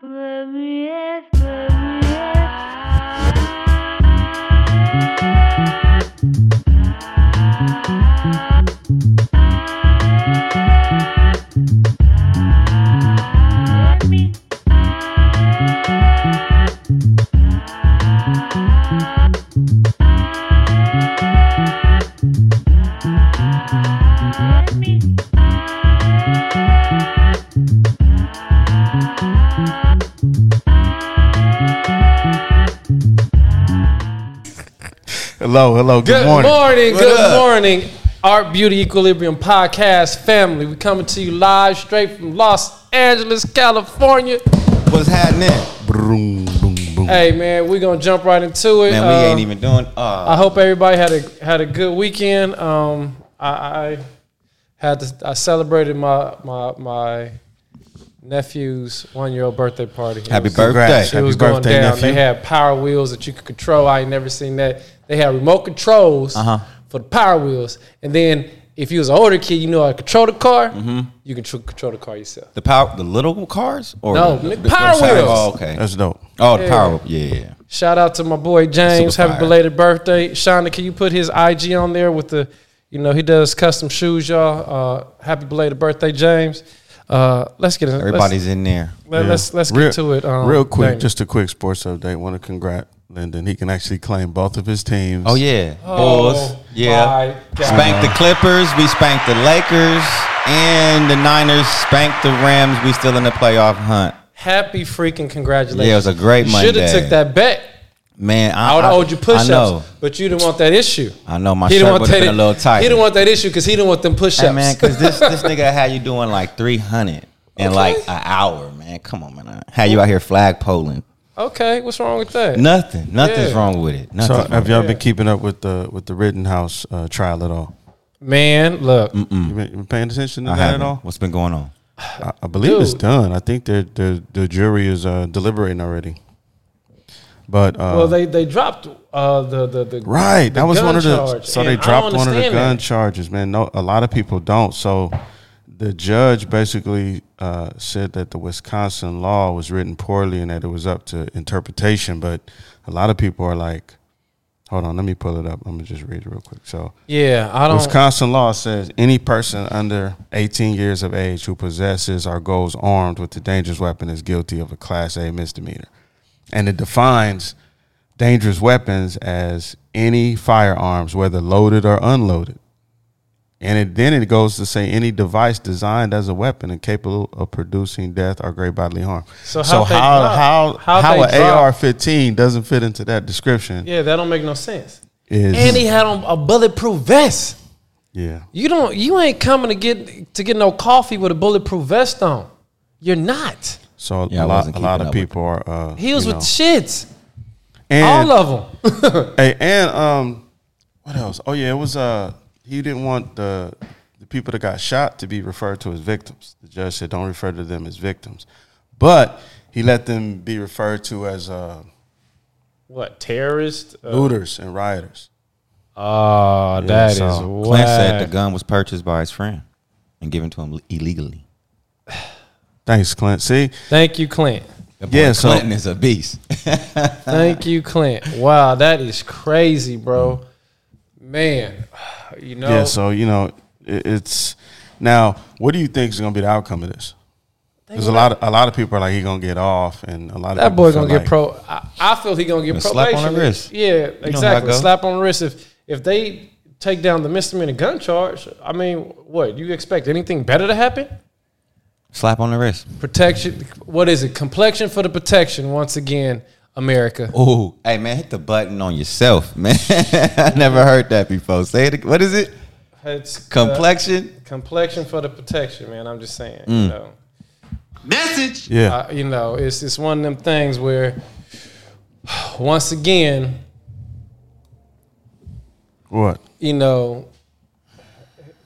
Premier, premier. Hello, hello. Good, Good morning. morning, What good up? morning, Art Beauty Equilibrium podcast family. We coming to you live straight from Los Angeles, California. What's happening? Boom, boom, boom. Hey man, we're gonna jump right into it. Man, we Uh, ain't even doing. Uh, I hope everybody had a had a good weekend. Um, I, I had to, I celebrated my my my nephew's one year old birthday party. It happy was- birthday. It was Happy going birthday, down. nephew. They had power wheels that you could control. I ain't never seen that. They had remote controls Uh-huh. for the power wheels, and then if you was an older kid, you know how to control the car. Mm-hmm. You can tr- control the car yourself. The power, the little cars, or No, the, the power the- wheels. Oh, okay. That's dope. Oh, the Yeah. power. Yeah. Shout out to my boy James. Super Happy fire. belated birthday, Shonda. Can you put his IG on there with the, you know, he does custom shoes, y'all. Uh, happy belated birthday, James. Uh, let's get it. Everybody's in there. Let's Yeah. let's, let's Real- get to it. Um, Real quick, Damon. just a quick sports update. Want to congrat Lyndon. He can actually claim both of his teams. Oh yeah. Oh, Bulls. Yeah. Spanked the Clippers. We spanked the Lakers, and the Niners spanked the Rams. We still in the playoff hunt. happy freaking congratulations. Yeah, it was a great Monday. Should have took that bet. Man, I, I would have owed you I push-ups, but you didn't want that issue. I know my He didn't shirt want would have that. been a little tight. He didn't want that issue because he didn't want them push-ups. Hey man, because this this nigga had you doing like three hundred in Okay. like an hour, man. Come on, man. I had you out here flag polling. okay, what's wrong with that? Nothing. Nothing's Yeah. wrong with it. So Nothing. have y'all been keeping up with the with the Rittenhouse uh, trial at all? Man, look, You been, you been paying attention to I that at haven't. all? What's been going on? I, I believe it's done. I think the the the jury is uh, deliberating already. But uh, well, they they dropped uh, the the the Right. the that was one of the charge, so they dropped one of the gun that. charges, man. No a lot of people don't. So the judge basically uh, said that the Wisconsin law was written poorly and that it was up to interpretation, but a lot of people are like Hold on, let me pull it up. I'm gonna just read it real quick. So, Yeah, I don't. Wisconsin law says any person under 18 years of age who possesses or goes armed with a dangerous weapon is guilty of a Class A misdemeanor. And it defines dangerous weapons as any firearms, whether loaded or unloaded. And it, then it goes to say any device designed as a weapon and capable of producing death or great bodily harm. So So, how'd how drop- how how'd how, an AR-15 doesn't fit into that description Yeah, that don't make no sense. is And he had on a bulletproof vest. yeah. You don't. You ain't coming to get to get no coffee with a bulletproof vest on. You're not. So Yeah, I a lot, a lot of people are. Uh, He was with know. shits. and, all of them. Hey, and um, what else? Oh yeah, it was uh, he didn't want the the people that got shot to be referred to as victims. The judge said don't refer to them as victims, but he let them be referred to as uh, what terrorist? Uh, looters and rioters. oh, that is so Clint said the gun was purchased by his friend and given to him illegally. Thanks, Clint. See, Thank you, Clint. That boy Yeah, so- Clinton is a beast. Thank you, Clint. Wow, that is crazy, bro. Mm. Man, you know. yeah. So you know, it, it's now. What do you think is going to be the outcome of this? Because a lot of a lot of people are like he gonna get off, and a lot of that people boy gonna get pro. I, I feel he gonna get A slap probation. on the wrist. Yeah, know exactly. Slap on the wrist. If if they take down the misdemeanor gun charge, I mean, what you expect? Anything better to happen? Slap on the wrist. Protection. What is it? Complexion for the protection. Once again, America. Oh, hey man, hit the button on yourself, man. I never heard that before. Say it. What is it? It's uh, Complexion. complexion for the protection, man. I'm just saying. Mm. You know. Yeah, Uh, you know, it's it's one of them things where, once again, what? you know,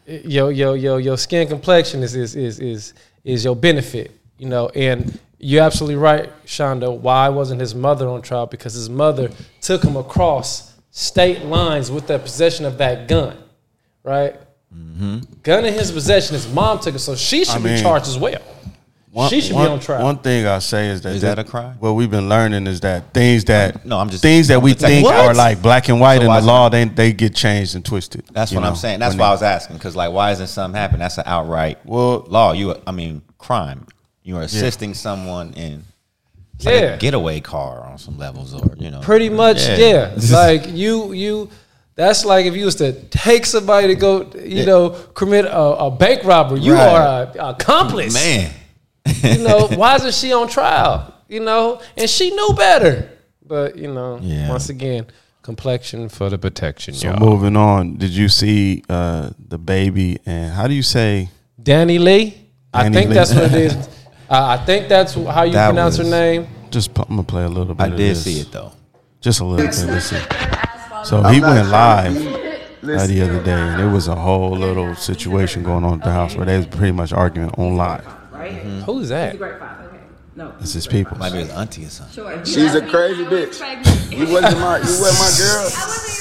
yo yo yo your skin complexion is is is is is your benefit. You know, and you're absolutely right, Shonda. Why wasn't his mother on trial? Because his mother took him across state lines with the possession of that gun, right? Mm-hmm. Gun in his possession. His mom took it, so she should I mean- be charged as well. One, she should one- be on trial. One thing I say is that Is that a crime? What we've been learning is that things that No, I'm just- things that I'm we think What? are like black and white So in the law, they they get changed and twisted. That's you what I'm saying. That's when why I was asking because like, why isn't something happen? That's an outright Well- law. You, I mean, crime. You are assisting someone in it's like Yeah. a getaway car on some levels, or you know, Pretty much, yeah. like you, you. That's like if you was to take somebody to go, you know, commit a, a bank robbery. You Right. are a, accomplice. man. You know, why isn't she on trial? You know, and she knew better. But you know, Yeah. once again, complexion for the protection. So y'all. moving on, did you see uh, DaBaby and how do you say? DaniLeigh. I think Lee. that's what it is. Uh, I think that's how you That pronounce her name. Just I'm gonna play a little bit. I of did this. see it though. just a little bit. Let's. So he went live uh, the other day, and it was a whole little situation going on at the house where they was pretty much arguing on live. Mm-hmm. Who's that? It's his people. Might be his auntie or something. She's a crazy bitch. You wasn't my, you wasn't my girl.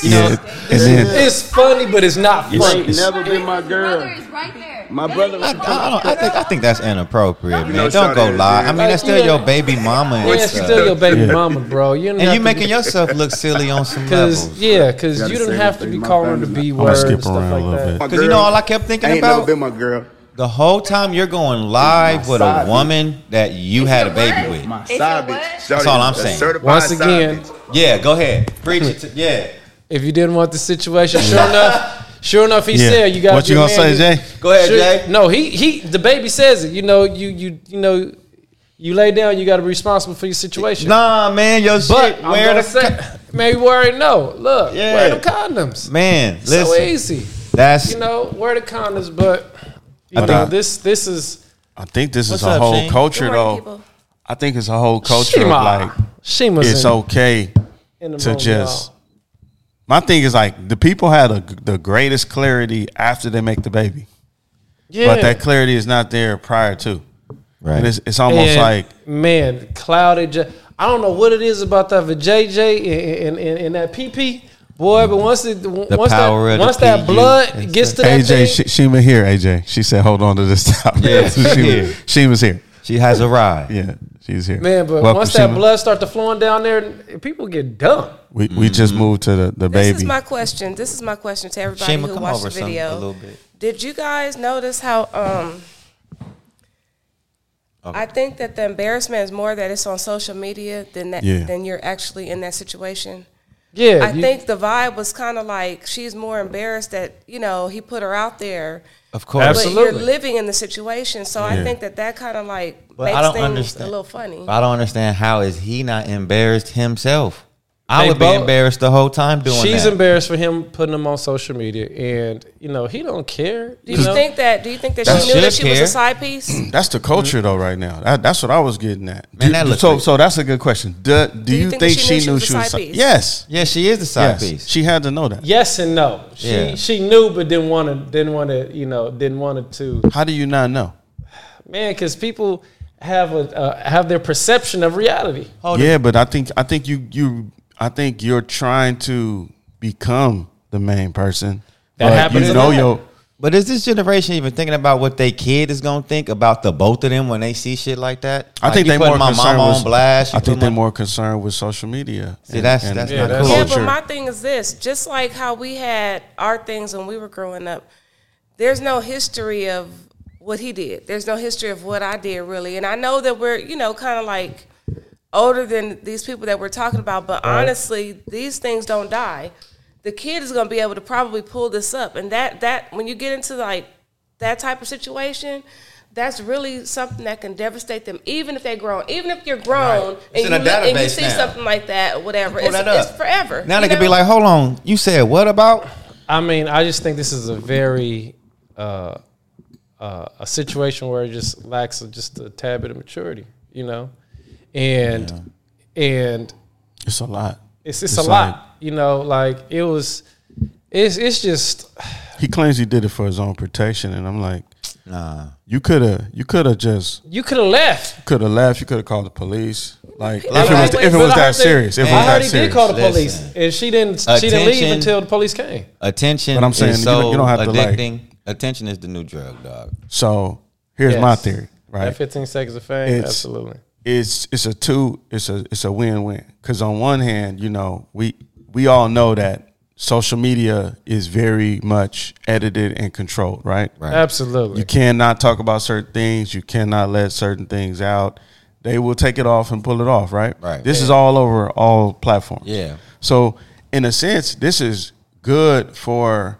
Yeah, and then It's funny, but it's not You funny. ain't never been my girl. Mother is right there. My brother. I, I, don't, I think I think that's inappropriate, You man. know Don't go lie. I mean, that's still Like, your baby mama and Yeah, it's stuff. still your baby Yeah. mama, bro. You and you making be- yourself look silly on some Cause levels. yeah, cause Gotta you don't have to be calling the family. B I'm gonna word skip and stuff around a like little that. bit. Because you know all I kept thinking ain't about never been my girl. The whole time you're going live with a side woman that you had a baby with. My It's side a what? bitch. That's all I'm saying. Once again. Yeah, go ahead, preach it. To, yeah, If you didn't want the situation, sure enough, sure enough, he Yeah. said you got. To What you gonna say, Jay? go ahead, Sure- Jay. No, he he. The baby says it. You know, you you you know, you lay down. You got to be responsible for your situation. Nah, man, your but shit. I'm Where gonna the say, maybe we already know. Look, Yeah. wear the condoms. man? so easy. that's You know, wear the condoms. But you But, know, uh, this this is I think this is a up, whole Shane? culture Good though. people. I think it's a whole culture Shima. of like Shima's it's in, okay in to room, just. y'all. My thing is like the people had a, the greatest clarity after they make the baby, yeah. but that clarity is not there prior to. right. And it's, it's almost And, like man, clouded. I don't know what it is about that for JJ and, and, and that PP. Boy, but once it, once power that the once that PU. blood gets to that AJ thing, Sh- Shima here. AJ, she said, "Hold on to this top." Yeah, So she Shima, here. Shima's here. she has arrived. Yeah, she's here. man. But Welcome, once that Shima. blood start to flowing down there, people get dumb. we we just moved to the the This baby. is my question. This is my question to everybody Shima, who come watched over the some, a video. little bit. Did you guys notice how um I think that the embarrassment is more that it's on social media than that Yeah. than you're actually in that situation. Yeah, I you- think the vibe was kind of like she's more embarrassed that you know he put her out there, Of course. Absolutely. but you're living in the situation. So I think that that kind of like But makes I don't things understand. a little funny. I don't understand how is he not embarrassed himself? I They would be embarrassed the whole time doing that. she's that. embarrassed for him putting them on social media, and you know he don't care. Do you know? think that? Do you think that That she knew that should she was a side piece? That's the culture though, right now. That, that's what I was getting at. Man, Do- so like- so that's a good question. Do, do, you, think, she, knew she was? a side side piece? Yes, Yes, she is the side yes. piece. She had to know that. Yes and no. She Yeah. she knew, but didn't want to. Didn't want to. You know, didn't want to. How do you not know? Man, because people have a uh, have their perception of reality. yeah, but I think I think you you I think you're trying to become the main person. That happens You a know lot. your But is this generation even thinking about what their kid is gonna think about the both of them when they see shit like that? I Like, think they putting more my concerned mama with, on blast. I think they're my- more concerned with social media. See, that's- that's Yeah, not that's- cool. Yeah, but my thing is this: just like how we had our things when we were growing up, there's no history of what he did. There's no history of what I did really, and I know that we're you know kind of like older than these people that we're talking about, but honestly, these things don't die. The kid is going to be able to probably pull this up, and that that when you get into like that type of situation. That's really something that can devastate them, even if they're grown. Even if you're grown It's and, in you, a li- and you see now. something like that, or whatever, it's, that it's forever. Now you they could be like, hold on, you said what about? I mean, I just think this is a very uh, uh, a situation where it just lacks just a tad bit of maturity, you know, and and It's a lot. it's it's, It's a lot, you know. Like it was, it's it's just He claims he did it for his own protection, and I'm like, Nah. you could have, you could have just you could have left. could have left. You could have called the police. Like if Like, it was, wait, if it was I that heard they- serious, if it I heard that he serious. did call the Listen. police, and she didn't. She didn't leave until the police came. Attention But I'm saying is you so don't- you don't have to, like- Attention is the new drug, dog. So here's my theory. right? That 15 seconds of fame, It's- absolutely. It's it's a two it's a it's a win win because on one hand you know we we all know that social media is very much edited and controlled right Right. Absolutely. you cannot talk about certain things you cannot let certain things out they will take it off and pull it off right Right. this is all over all platforms Yeah. so in a sense this is good for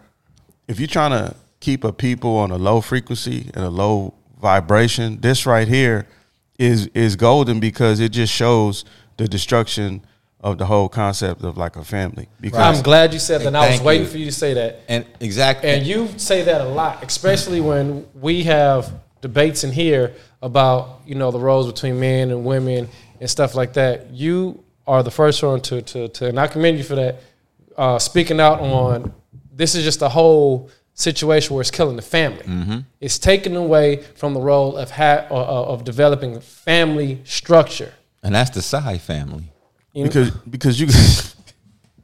if you're trying to keep a people on a low frequency and a low vibration, this right here is is golden because it just shows the destruction of the whole concept of like a family. Because I'm glad you said that. and I was waiting you. for you to say that. And exactly. And you say that a lot, especially when we have debates in here about you know the roles between men and women and stuff like that. You are the first one to to, to and I commend you for that. Uh, speaking out on this is just a whole situation where it's killing the family. Mm-hmm. It's taken away from the role of ha- uh, uh, of developing family structure. and that's the Psy family. because because you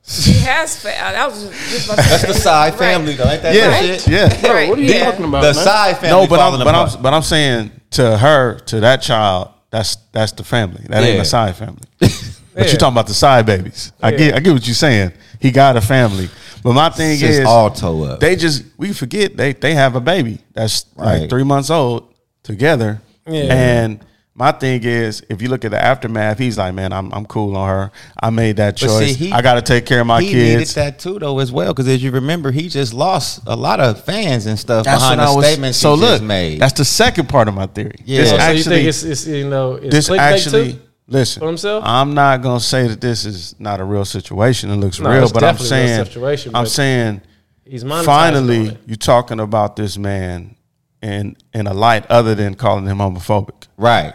She has. Fa- that was just, just my That's the Psy family, though. Ain't that yeah that shit? yeah Right. What are you yeah. talking about, The man? Psy family. no but I'm but apart. I'm but I'm saying to her to that child that's that's the family that ain't Yeah. a side family. But Yeah. you're talking about the side babies. I Yeah. get I get what you're saying. He got a family. But my thing It's is all toe up. they just we forget they they have a baby that's Right. like three months old together. Yeah. And my thing is, if you look at the aftermath, he's like, man, I'm I'm cool on her. I made that choice. see, he- I got to take care of my he needed kids. that too, though, as well. Because as you remember, he just lost a lot of fans and stuff That's behind the I was. statements so he look, just made. that's the second part of my theory. Yeah. This so you think it's, it's you know it's this actually. too? Listen, For himself? I'm not gonna say that this is not a real situation. It looks No, real, but I'm definitely a real saying, situation, I'm saying, He's finally, you're talking about this man in in a light other than calling him homophobic. right.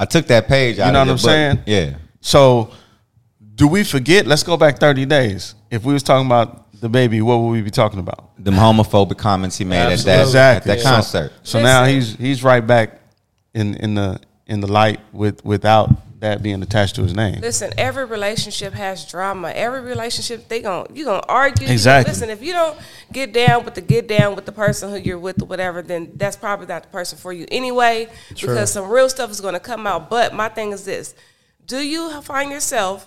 I took that page out You know of what I'm book. saying? Yeah. So, do we forget? Let's go back 30 days. If we was talking about DaBaby, what would we be talking about? The homophobic comments he made at that, Exactly. at that So- concert. So now he's he's right back in in the in the light with without that being attached to his name. Listen, every relationship has drama. Every relationship they gon' you gonna argue. Exactly. listen, if you don't get down with the get down with the person who you're with or whatever, then that's probably not the person for you anyway. Because some real stuff is gonna come out. But my thing is this: Do you find yourself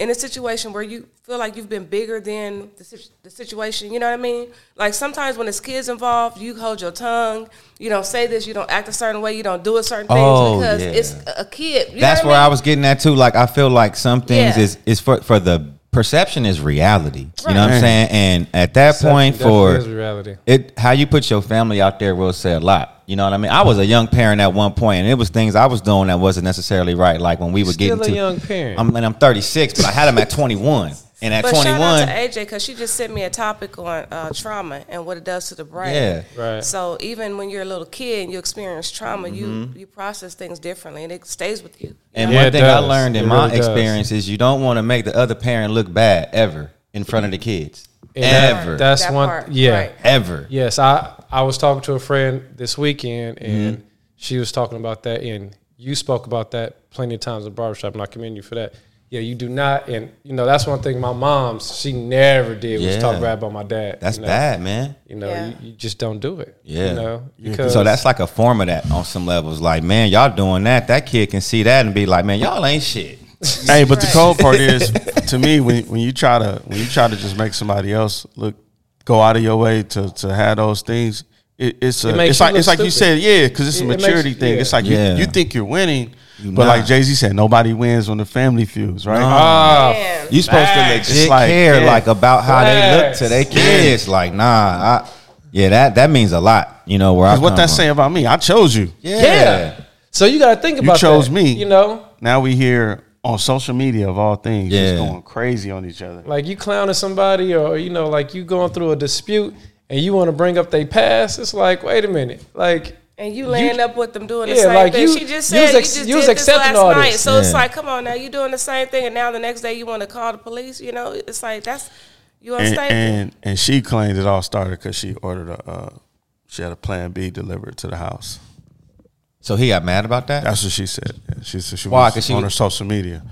in a situation where you feel like you've been bigger than the, the situation. You know what I mean? Like sometimes when it's kids involved, you hold your tongue. You don't say this. You don't act a certain way. You don't do a certain things Oh, because yeah. it's a kid. You know That's what where I mean? was getting at too. Like I feel like some things Yeah. is is for for the perception is reality. You know what I'm saying? And at that point, for reality. it, how you put your family out there will say a lot. You know what I mean? I was a young parent at one point, and it was things I was doing that wasn't necessarily right. Like when we were Still getting a to, young parent. I'm and I'm 36, but I had them at 21, and at But shout out to AJ because she just sent me a topic on uh, trauma and what it does to the brain. Yeah. Right. So even when you're a little kid and you experience trauma, you you process things differently and it stays with you. you And know? One it thing I learned in It my really does. experience is you don't want to make the other parent look bad ever in front of the kids. And that- ever. That's That one. part, yeah. right. ever. Yes, I I was talking to a friend this weekend, and Mm-hmm. she was talking about that, and you spoke about that plenty of times in the barbershop, and I commend you for that. Yeah, you do not, and you know that's one thing my mom's she never did was Yeah. talk bad about my dad. That's you know? bad, man. You know, Yeah. you, you just don't do it. Yeah. you know, because So that's like a form of that on some levels. Like, man, y'all doing that. That kid can see that and be like, man, y'all ain't shit. Hey, but the cold part is, to me, when when you try to when you try to just make somebody else look go out of your way to to have those things, it, it's a, It makes it's you like look it's like you said, yeah, because it's a It- it makes- maturity thing. yeah. It's like Yeah. you, you think you're winning, You but like. Jay Z said, nobody wins when the family feuds, right? ah, Man. You supposed Facts. to legit It's like, care yeah. like about how they look to their Facts. kids. Like, nah, I, yeah, that that means a lot. You know where I Because what come that's from. saying about me, I chose you. Yeah. yeah. So you got to think about You about chose that, me. You know, Now we hear on social media of all things, Yeah. just going crazy on each other. like you clowning somebody, or you know, like you going through a dispute, and you want to bring up their past. It's like, wait a minute, like And you laying up with them doing the Yeah, same like thing. you- she just you said was you, ex- just you was did this last all night. this. So it's like, come on now, you doing the same thing, and now the next day you want to call the police. You know, it's like that's you and, unstable. and and she claims it all started because she ordered a uh, she had a Plan B delivered to the house. So he got mad about that. That's what she said. Yeah, she said she Why? was 'Cause she on her social media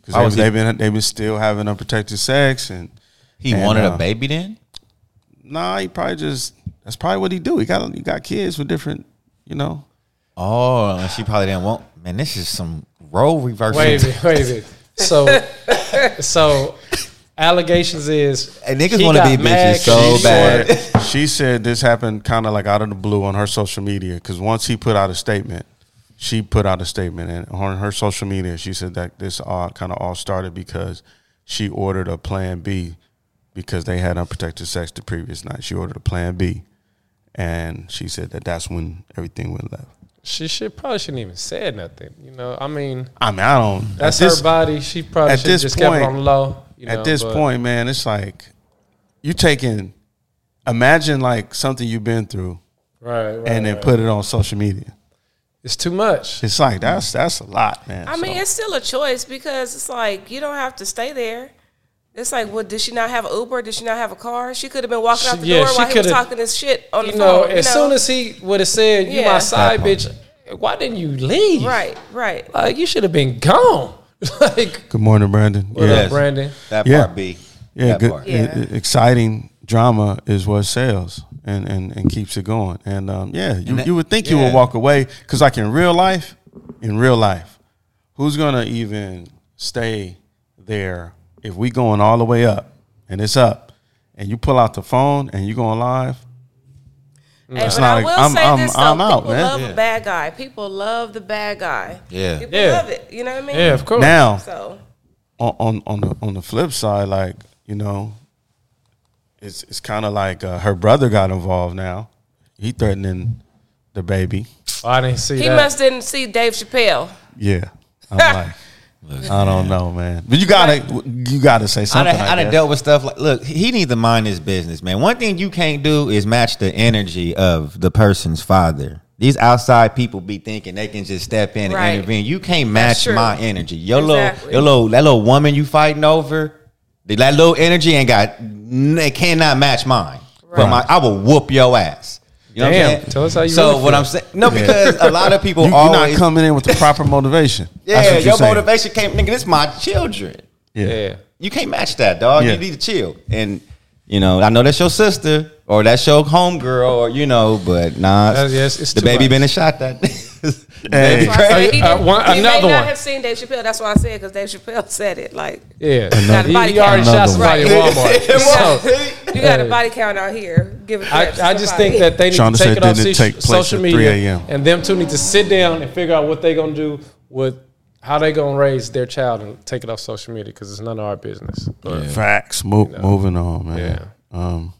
because Why they, have been they've been still having unprotected sex and he and, wanted uh, a baby then. Nah, he probably just that's probably what he do. He got he got kids with different, you know. Oh, and she probably didn't want. Man, this is some role reversal. Wait a minute, wait a minute. So, so allegations is And niggas wanna be bitches mad so 'cause she bad. said- she said this happened kind of like out of the blue on her social media because once he put out a statement, she put out a statement and on her social media she said that this all kind of all started because she ordered a Plan B because they had unprotected sex the previous night. She ordered a Plan B, and she said that that's when everything went left. She should probably shouldn't even said nothing. You know, I mean, I mean, I don't. that's at this- her body. She probably at should this just kept it point- on low. You know, at this but- point, man, it's like you taking. Imagine like something you've been through, right, right, and then right. put it on social media. it's too much. It's like that's that's a lot, man. I mean, it's still a choice because it's like you don't have to stay there. It's like, well, Did she not have an Uber? Did she not have a car? She could have been walking out the yeah, door she while he was talking this shit on the You know, phone. as soon as he would have said, "You Yeah. my side bitch," why didn't you leave? right, right. Like you should have been gone. like, Good morning, Brandon. what yeah, up, Brandon? That Yeah. part B. yeah, good. Yeah. e- exciting drama is what sells and, and, and keeps it going. And um, yeah, you, that- you would think you would walk away because, like in real life, in real life, who's gonna even stay there if we going all the way up and it's up, and you pull out the phone and you going live? Hey, It's but not I a- will I'm- say I'm- this though: I'm out, people man. love Yeah. a bad guy. People love the bad guy. Yeah. People Yeah. love it. You know what I mean? Yeah, of course. Now, So on on on the on the flip side, like you know, it's it's kind of like uh, her brother got involved now. He threatening DaBaby. Oh, I didn't see he that. must didn't see Dave Chappelle. Yeah, I'm like, I don't know, man. But you gotta you gotta say I something. done, I I done guess. dealt with stuff like, look, he needs to mind his business, man. One thing you can't do is match the energy of the person's father. These outside people be thinking they can just step in and Right. intervene. You can't match my energy. Your Exactly. little, your little, that little woman you fighting over, that little energy ain't got, it cannot match mine. But my, I will whoop your ass. You know Damn. what I'm saying? Tell us how you So really what feel. I'm saying, no, because a lot of people You, you're not coming in with the proper motivation. That's yeah, what you're your saying. motivation came, nigga. This my children. Yeah. yeah. You can't match that, dog. Yeah. You need to chill. And you know, I know that's your sister or that's your homegirl, or you know, but nah, That's- yes, it's the baby much. been a shot that. the Hey. That's why I said he, Uh, one- he may another not one. have seen Dave Chappelle. That's why I said because Dave Chappelle said it. Like Yeah. Got a He, body he already shot somebody at Walmart. so, you got a body count out here. Give it. I, I just think that they need Shonda to take said it off didn't so- take social at 3 media, and them two need to sit down and figure out what they're gonna do with how they gonna raise their child and take it off social media because it's none of our business. But Facts. Mo- Moving on, man. Yeah. Um,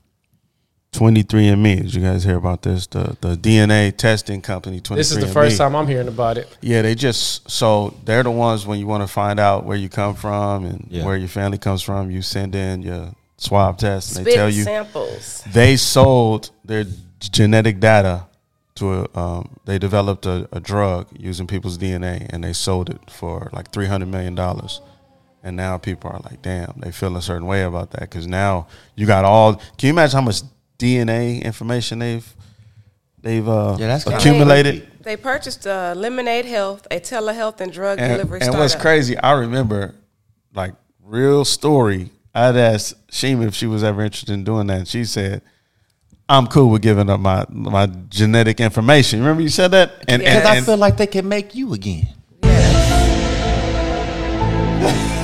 23andMe. Did you guys hear about this? The the DNA testing company. 23andMe. this is the first time I'm hearing about it. Yeah, they just so they're the ones when you want to find out where you come from and Yeah. where your family comes from. You send in your swab test, and they Spit tell you samples. they sold their genetic data to a. Um, they developed a, a drug using people's DNA, and they sold it for like three hundred million dollars. And now people are like, damn, they feel a certain way about that because now you got all. Can you imagine how much DNA information they've they've uh, Yeah, that's accumulated? They purchased uh, Lemonade Health, a telehealth and drug And, delivery and startup. what's crazy, I remember, like real story. I'd asked Shima if she was ever interested in doing that, and she said, "I'm cool with giving up my my genetic information." Remember you said that, and Yeah. and, Because I feel like they can make you again.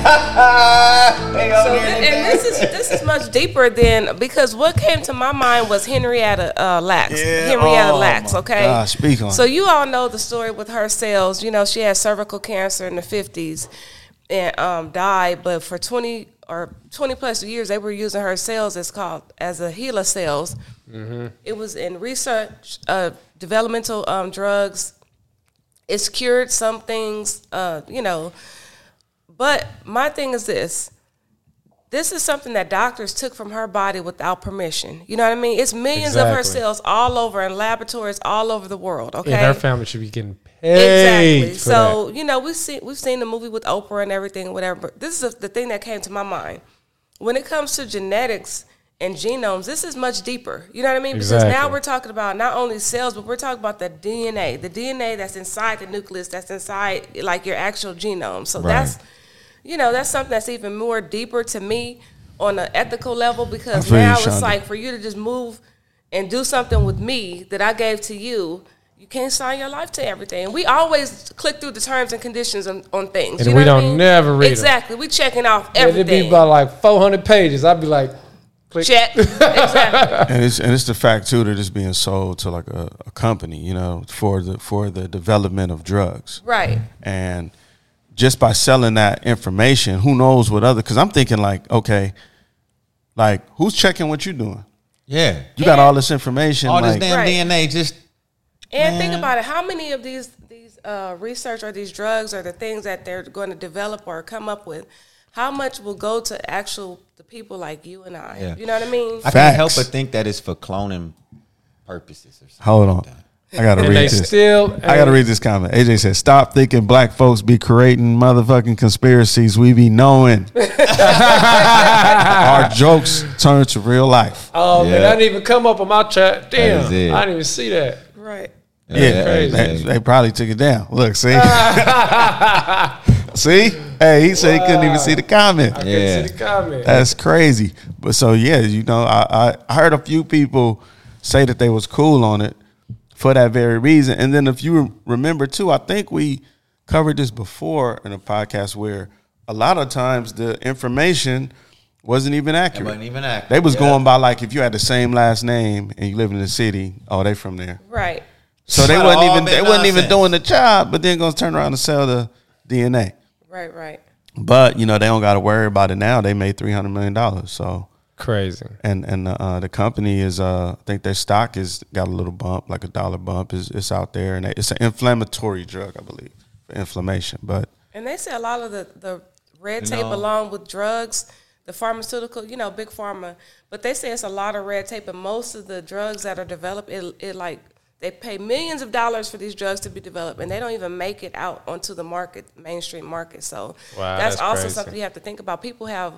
So, and this is this is much deeper than because what came to my mind was Henrietta uh, Lacks. Yeah, Henrietta oh Lacks. Okay. God, speak on So you all know the story with her cells. You know she had cervical cancer in the fifties and um, died, but for twenty or twenty plus years they were using her cells as called as a HeLa cells. It was in research, uh, developmental um, drugs. It's cured some things, uh, you know. But my thing is this this is something that doctors took from her body without permission. You know what I mean? It's millions of her cells all over in laboratories all over the world. Okay, And her family should be getting paid. exactly. So you know we've seen we've seen the movie with Oprah and everything, whatever. But this is the thing that came to my mind when it comes to genetics and genomes. This is much deeper. You know what I mean? Because now we're talking about not only cells, but we're talking about the DNA, the DNA that's inside the nucleus, that's inside like your actual genome. So Right. that's you know that's something that's even more deeper to me on an ethical level because now it's like for you to just move and do something with me that I gave to you you can't sign your life to everything. And we always click through the terms and conditions on, on things. And you we what I don't mean? never read. Exactly. We checking off everything. It'd be about like 400 pages. I'd be like, click. Check. exactly. and it's and it's the fact too that it's being sold to like a, a company, you know, for the for the development of drugs. Right. And just by selling that information, who knows what other? Because I'm thinking like, okay, like who's checking what you're doing? Yeah. You got all this information. All this damn Right. DNA just And think about it. How many of these these uh, research or these drugs or the things that they're going to develop or come up with, how much will go to actual the people like you and I? Yeah. You know what I mean? I can't help but think that it's for cloning purposes or something. Hold on, I gotta And read they this. still. I gotta read this comment. AJ said, "Stop thinking black folks be creating motherfucking conspiracies. We be knowing our jokes turn to real life." Oh man, Yeah. that didn't even come up on my chat. Damn. I didn't even see that. right. Yeah, crazy. They, they probably took it down. Look, see, see. Hey, he said he couldn't even see the comment. I Yeah. couldn't see the comment. That's crazy. But so yeah, you know, I, I I heard a few people say that they was cool on it for that very reason. And then if you remember too, I think we covered this before in a podcast where a lot of times the information wasn't even It accurate. wasn't even accurate. They was Yeah. going by like if you had the same last name and you live in the city, oh, they from there. Right. So they Might wasn't even they wasn't even doing the job, but then gonna turn around and sell the DNA. Right. Right. But you know they don't got to worry about it now. They made three hundred million dollars. So Crazy. and and uh, the company is uh, I think their stock is got a little bump, like a dollar bump. is It's out there, and it's an inflammatory drug, I believe, for inflammation. But And they say a lot of the, the red tape know- along with drugs, the pharmaceutical, you know, big pharma. But they say it's a lot of red tape, and most of the drugs that are developed, it, it like they pay millions of dollars for these drugs to be developed, and they don't even make it out onto the market, mainstream market. So Wow, that's, that's also crazy. something you have to think about. People have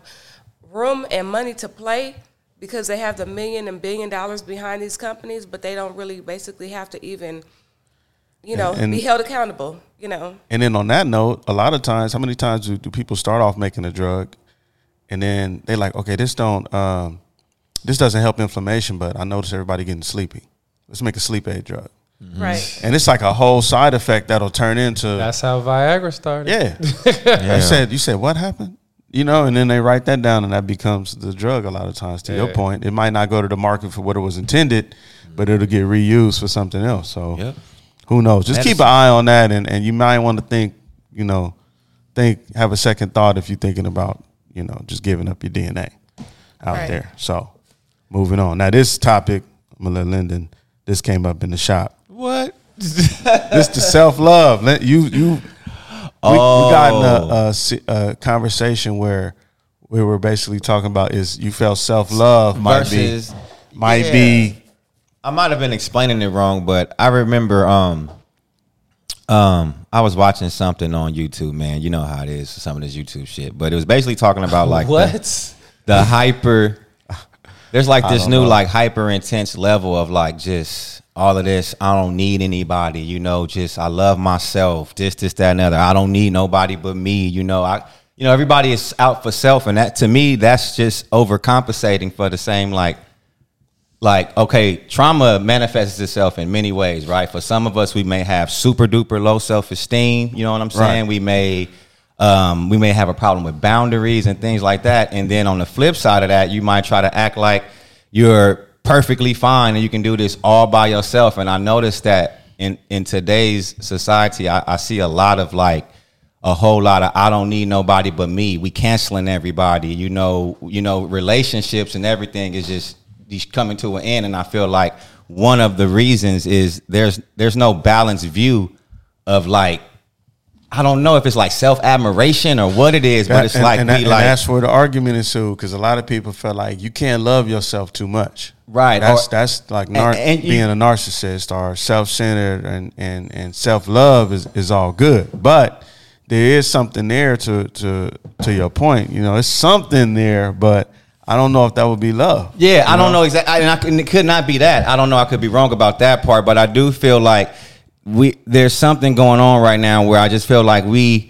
room and money to play because they have the million and billion dollars behind these companies, but they don't really basically have to even, you know, And- be held accountable. You know, and then on that note, a lot of times, how many times do, do people start off making a drug, and then they like, okay, this don't, um, this doesn't help inflammation, but I notice everybody getting sleepy. Let's make a sleep aid drug, mm-hmm. right? and it's like a whole side effect that'll turn into That's how Viagra started. Yeah. Yeah. You said you said what happened? You know, and then they write that down and that becomes the drug a lot of times to your point. It might not go to the market for what it was intended, but it'll get reused for something else. So Yep. who knows? Just keep Medicine. an eye on that and, and you might want to think, you know, think have a second thought if you're thinking about, you know, just giving up your DNA out Right. there. So moving on. Now this topic, I'm gonna let Lyndon, this came up in the shop. What? This the self love. You you. We, we got in a, a a conversation where we were basically talking about is you felt self love might Versus- be might Yeah. be I might have been explaining it wrong, but I remember um um I was watching something on YouTube, man. You know how it is, some of this YouTube shit. But it was basically talking about like the- what? the hyper there's like this new know. like hyper intense level of like just all of this i don't need anybody you know just i love myself this this that and other i don't need nobody but me you know i you know everybody is out for self and that to me that's just overcompensating for the same like like okay trauma manifests itself in many ways right for some of us we may have super duper low self-esteem you know what i'm saying Right. we may um, we may have a problem with boundaries and things like that and then on the flip side of that you might try to act like you're perfectly fine and you can do this all by yourself and i noticed that in in today's society i, I see a lot of like a whole lot of I don't need nobody but me. We canceling everybody. You know, you know, relationships and everything is just coming to an end. And I feel like one of the reasons is there's there's no balanced view of like I don't know if it's like self admiration or what it is, but it's and, like and, we and like that's where the argument ensued because a lot of people felt like you can't love yourself too much. Right, That's or- that's like nar- and you- being a narcissist or self centered and and and self love is is all good, but there is something there to to to your point. You know, it's something there, but I don't know if that would be love. Yeah, I You don't know exactly. And I, and it could not be that. I don't know. I could be wrong about that part, but I do feel like we there's something going on right now where I just feel like we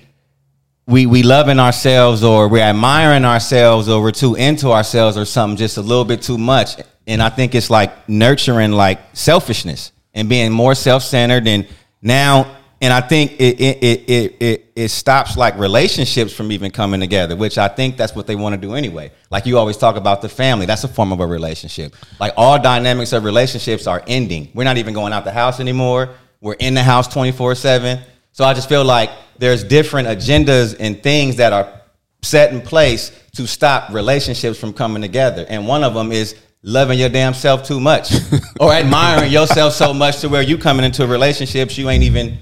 we we loving ourselves or we're admiring ourselves or we're too into ourselves or something just a little bit too much. And I think it's like nurturing like selfishness and being more self-centered and now and I think it it it it it, it stops like relationships from even coming together, which I think that's what they want to do anyway. Like you always talk about the family, that's a form of a relationship. Like all dynamics of relationships are ending. We're not even going out the house anymore. We're in the house 24/7. So I just feel like there's different agendas and things that are set in place to stop relationships from coming together. And one of them is loving your damn self too much or admiring yourself so much to where you coming into relationships you ain't even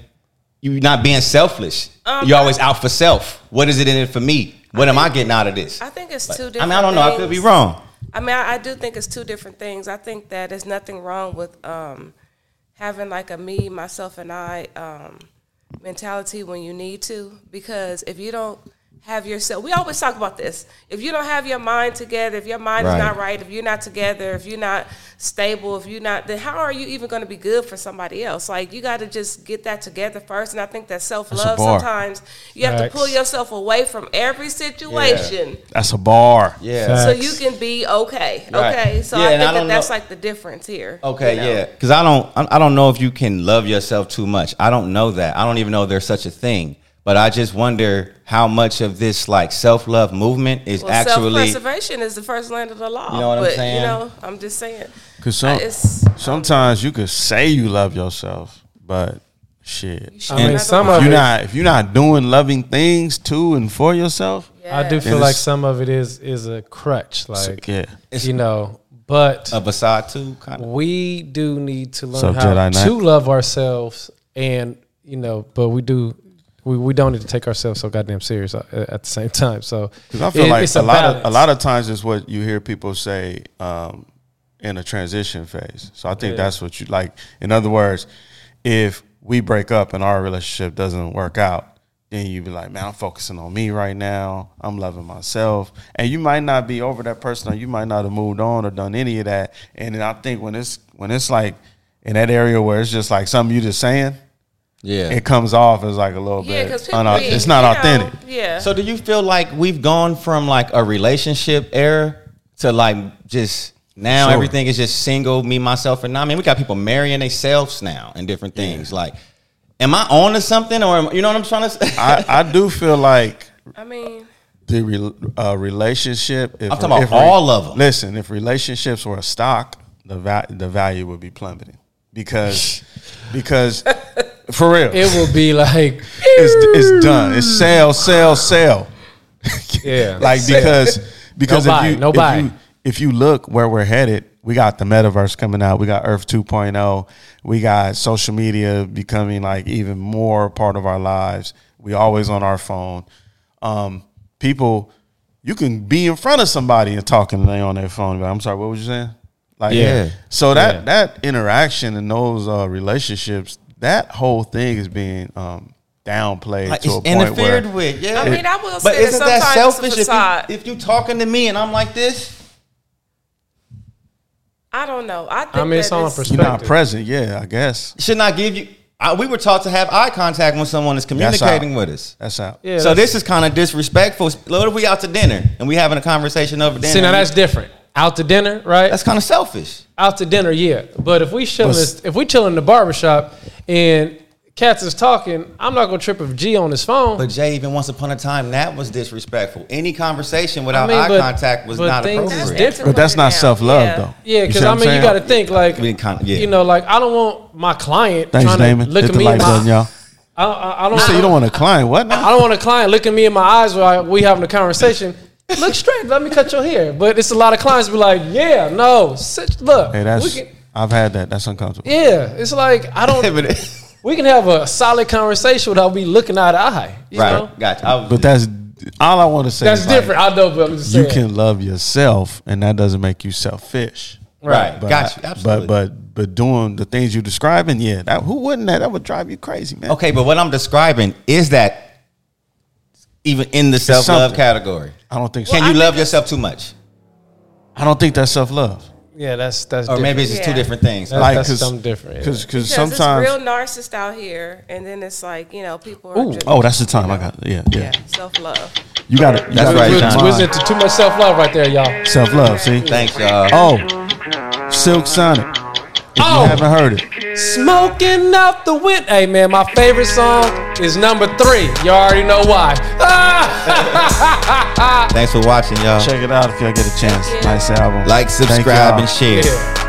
you're not being selfish. Um, You're always out for self. What is it in it for me? What am I getting out of this? I think it's Like, two I mean, I don't know. I could be wrong. I mean, I, I do think it's two different things. I think that there's nothing wrong with um, having like a me, myself, and I um, mentality when you need to. Because if you don't have yourself, we always talk about this. If you don't have your mind together, if your mind Right. is not right, if you're not together, if you're not stable, if you're not, then how are you even going to be good for somebody else? Like you got to just get that together first. And I think that self love sometimes you have to pull yourself away from every situation That's a bar. Yeah. so you can be okay. Right. Okay, so Yeah, I think I that that's know- like the difference here. Okay, you know? yeah. Because I don't, I I don't know if you can love yourself too much. I don't know that. I don't even know there's such a thing. But I just wonder how much of this like self love movement is Well, actually. self-preservation is the first land of the law. You know what I'm but, saying? You know, I'm just saying. Cause Uh, some, sometimes you could say you love yourself, but shit. You should I mean, never some lie. of If you're not if you're not doing loving things to and for yourself, I do feel like some of it is is a crutch, like yeah. you know. But a facade too, kind of. we do need to learn Sup, how to love ourselves, and you know, but we do. We, we don't need to take ourselves so goddamn serious uh, at the same time. So Because I feel it- like it's a, lot of a lot of times is what you hear people say um, in a transition phase. So I think Yeah. that's what you like. In other words, if we break up and our relationship doesn't work out, then you'd be like, man, I'm focusing on me right now. I'm loving myself, and you might not be over that person, or you might not have moved on or done any of that. And then I think when it's when it's like in that area where it's just like something you just saying, Yeah. it comes off as like a little Yeah, bit. because unau- it's not authentic. yeah. So do you feel like we've gone from like a relationship era to like just now Sure. everything is just single, me, myself, and I? I mean, we got people marrying themselves now and different things. Like, am I on to something, or am, you know what I'm trying to say? I, I do feel like I mean, the re, uh, relationship. If, I'm talking about if re- all of 'em. Listen, if relationships were a stock, the va- the value would be plummeting because because for real, it will be like it's it's done. It's sell, sell, sell. yeah, like sell. because because No if you no if you if you look where we're headed, we got the metaverse coming out. We got Earth 2.0. We got social media becoming like even more part of our lives. We always on our phone. Um, people, you can be in front of somebody and talking and they on their phone. I'm sorry, what was you saying? Like Yeah. So that Yeah. that interaction and those uh, relationships, that whole thing is being um, downplayed Like, to a it's point interfered where with. Yeah, I mean, I will but say that isn't that sometimes selfish it's a if you, if you talking to me and I'm like this? I don't know. I think I mean, it's that all it's- you're not present. Yeah, I guess Should not give you. I, we were taught to have eye contact when someone is communicating with us. that's out. Yeah, so that's- this is kind of disrespectful. What if we out to dinner and we having a conversation over dinner? See, now that's different. Out to dinner, right? that's kind of selfish. out to dinner, yeah. But if we chilling, if we chilling in the barbershop and cats is talking, I'm not gonna trip if G on his phone. But Jay, even once upon a time, that was disrespectful. Any conversation without mean, eye but- contact was not things is appropriate. different. But that's not self love Yeah. though. yeah, because I mean, I'm you got to think like, We kind yeah. you know, like I don't want my client Thanks, trying Damon. to look Hit at the me. like in button, my, y'all. I, I, I don't. You say you don't want a client. What now? I don't want a client looking me in my eyes while we having a conversation. Look straight. Let me cut your hair. But it's a lot of clients be like, yeah, no, sit, look. Hey, that's. we that's can, I've had that. That's uncomfortable. yeah, it's like I don't. we can have a solid conversation without me looking eye to eye. You right, know? gotcha. I was, But that's all I want to say. That's is, like, different. I know, but I'm just you can love yourself, and that doesn't make you selfish. right, But, got you. Absolutely. But but but doing the things you're describing, yeah, that who wouldn't that? That would drive you crazy, man. okay, but what I'm describing is that even in the self love category. I don't think. Can so. I you love yourself too much, I don't think that's self love. Yeah, that's that's. or maybe it's just two different things? That- Like that's because something different, yeah. Because Because sometimes. it's real narcissist out here, and then it's like you know people are Ooh. just, oh, that's the time. I got yeah yeah. yeah self love. You got it. That's right, We're, John. we're into too much self love right there, y'all. Self love. See. Thanks, oh, y'all. Oh, Silk Sonic. If Oh. you haven't heard it, Smoking out the wind. Hey man, my favorite song is number three. You already know why. Thanks for watching, y'all. check it out if y'all get a chance. Nice album. Like, subscribe, and share. yeah.